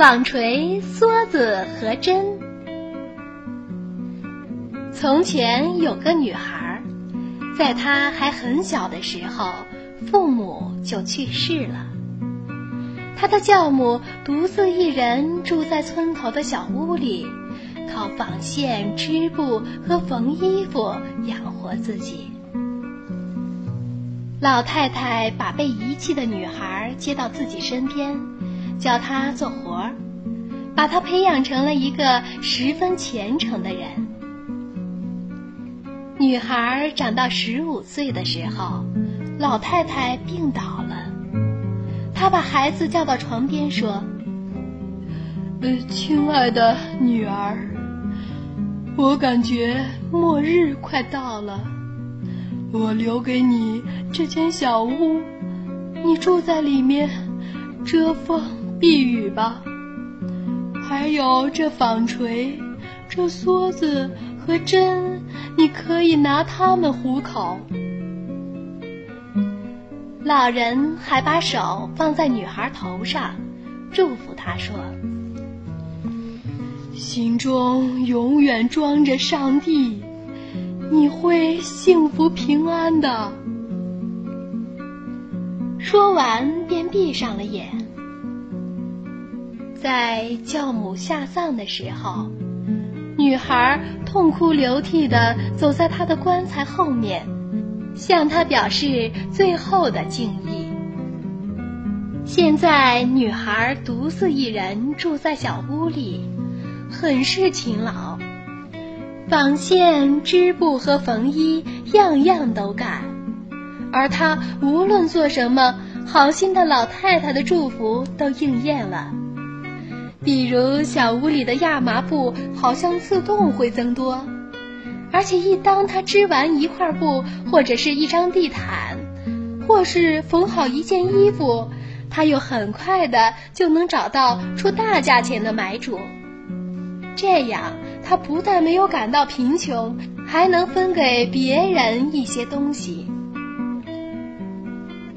纺锤、梭子和针。从前有个女孩，在她还很小的时候，父母就去世了。她的教母独自一人住在村头的小屋里，靠纺线、织布和缝衣服养活自己。老太太把被遗弃的女孩接到自己身边，教她做活儿，把她培养成了一个十分虔诚的人。女孩长到十五岁的时候，老太太病倒了。她把孩子叫到床边说：“呃，亲爱的女儿，我感觉末日快到了。”我留给你这间小屋，你住在里面，遮风避雨吧。还有这纺锤、这梭子和针，你可以拿它们糊口。老人还把手放在女孩头上，祝福她说：“心中永远装着上帝。”你会幸福平安的。说完，便闭上了眼。在教母下葬的时候，女孩痛哭流涕地走在她的棺材后面，向她表示最后的敬意。现在，女孩独自一人住在小屋里，很是勤劳。纺线、织布和缝衣，样样都干。而她无论做什么，好心的老太太的祝福都应验了。比如小屋里的亚麻布好像自动会增多，而且一当他织完一块布，或者是一张地毯，或是缝好一件衣服，他又很快的就能找到出大价钱的买主。这样。他不但没有感到贫穷，还能分给别人一些东西。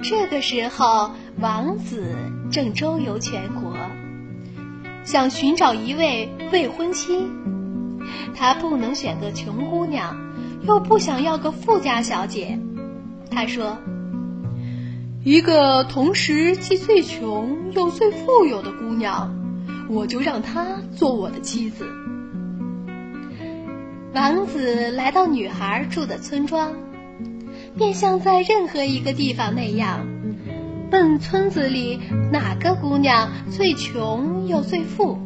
这个时候，王子正周游全国，想寻找一位未婚妻。他不能选个穷姑娘，又不想要个富家小姐。他说：“一个同时既最穷又最富有的姑娘，我就让她做我的妻子。”王子来到女孩住的村庄，便像在任何一个地方那样，问村子里哪个姑娘最穷又最富。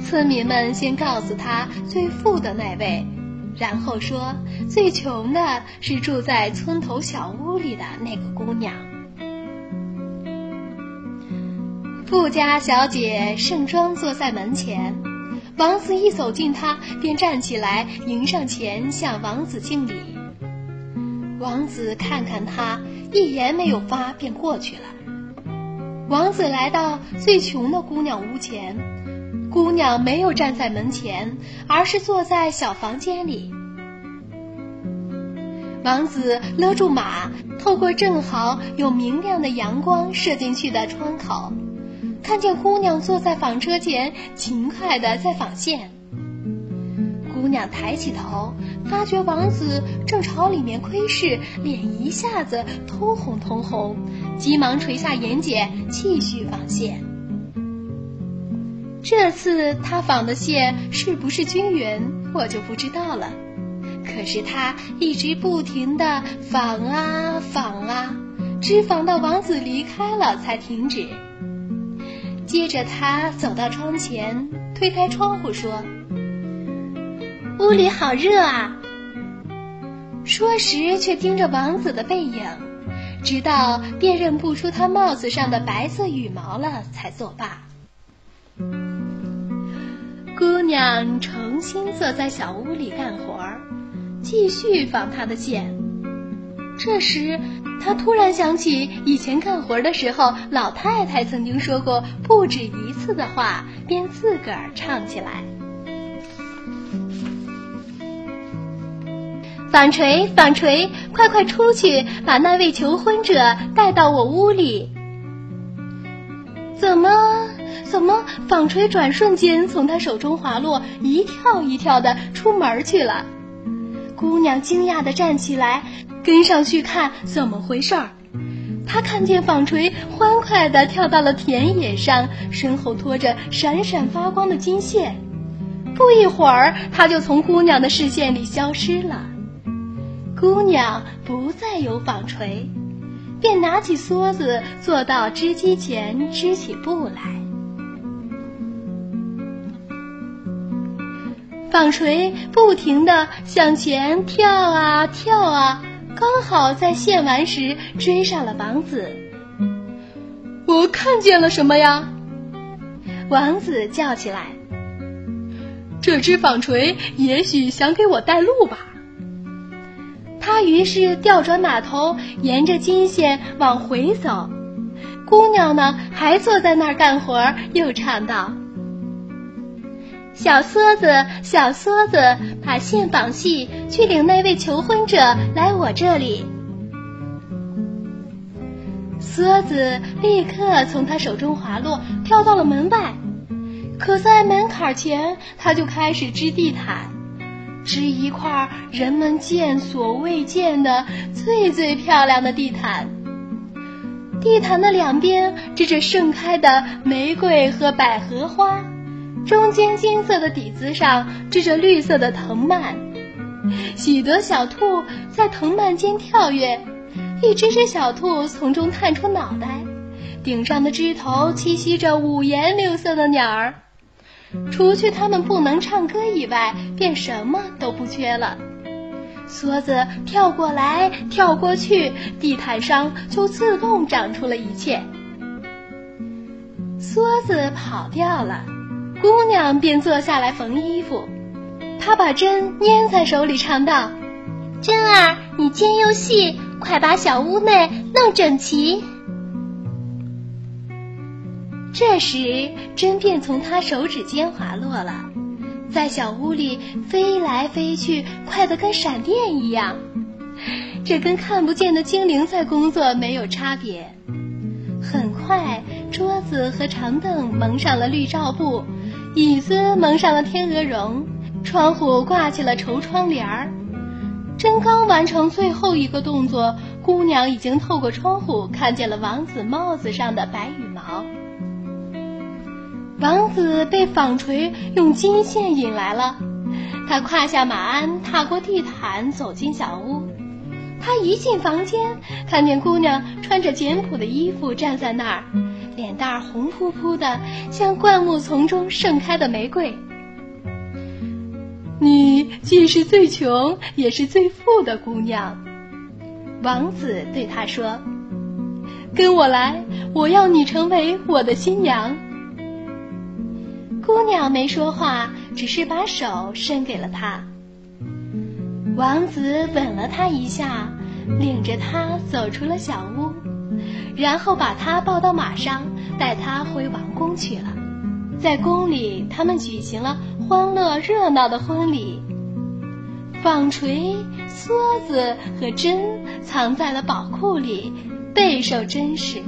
村民们先告诉他最富的那位，然后说最穷的是住在村头小屋里的那个姑娘。富家小姐盛装坐在门前。王子一走近，她便站起来迎上前向王子敬礼。王子看看他，一言没有发，便过去了。王子来到最穷的姑娘屋前，姑娘没有站在门前，而是坐在小房间里。王子勒住马，透过正好有明亮的阳光射进去的窗口。看见姑娘坐在纺车前，勤快地在纺线。姑娘抬起头，发觉王子正朝里面窥视，脸一下子通红通红，急忙垂下眼睑，继续纺线。这次她纺的线是不是均匀，我就不知道了。可是她一直不停地纺啊纺啊，织纺到王子离开了才停止。接着，他走到窗前，推开窗户说：“屋里好热啊。”说时却盯着王子的背影，直到辨认不出他帽子上的白色羽毛了，才作罢。姑娘重新坐在小屋里干活儿，继续纺她的线。这时。他突然想起以前干活的时候，老太太曾经说过不止一次的话，便自个儿唱起来：“纺锤，纺锤，快快出去，把那位求婚者带到我屋里。”怎么怎么纺锤转瞬间从他手中滑落，一跳一跳的出门去了？姑娘惊讶的站起来，跟上去看怎么回事儿。她看见纺锤欢快的跳到了田野上，身后拖着闪闪发光的金线。不一会儿，他就从姑娘的视线里消失了。姑娘不再有纺锤。便拿起梭子，坐到织机前织起布来。纺锤不停地向前跳啊跳啊，刚好在线完时追上了王子。我看见了什么呀？王子叫起来：“这只纺锤也许想给我带路吧。”他于是调转马头，沿着金线往回走。姑娘呢，还坐在那儿干活，又唱道：“小梭子，小梭子，把线绑细，去领那位求婚者来我这里。”梭子立刻从他手中滑落，跳到了门外。可在门槛前，他就开始织地毯。织一块人们见所未见的最最漂亮的地毯。地毯的两边织着盛开的玫瑰和百合花，中间金色的底子上织着绿色的藤蔓。许多小兔在藤蔓间跳跃，一只只小兔从中探出脑袋，顶上的枝头栖息着五颜六色的鸟儿。除去他们不能唱歌以外，便什么都不缺了。梭子跳过来跳过去，地毯上就自动长出了一切。梭子跑掉了，姑娘便坐下来缝衣服。她把针粘在手里，唱道：“针儿，你尖又细，快把小屋内弄整齐。”这时，针便从他手指间滑落了，在小屋里飞来飞去，快得跟闪电一样。这跟看不见的精灵在工作没有差别。很快，桌子和长凳蒙上了绿罩布，椅子蒙上了天鹅绒，窗户挂起了绸窗帘儿。真刚完成最后一个动作，姑娘已经透过窗户看见了王子帽子上的白羽毛。王子被纺锤用金线引来了，他跨下马鞍，踏过地毯，走进小屋。他一进房间，看见姑娘穿着简朴的衣服站在那儿，脸蛋儿红扑扑的，像灌木丛中盛开的玫瑰。你既是最穷，也是最富的姑娘，王子对她说：“跟我来，我要你成为我的新娘。”姑娘没说话，只是把手伸给了他。王子吻了她一下，领着她走出了小屋，然后把她抱到马上，带她回王宫去了。在宫里，他们举行了欢乐热闹的婚礼。纺锤、梭子和针藏在了宝库里，备受珍视。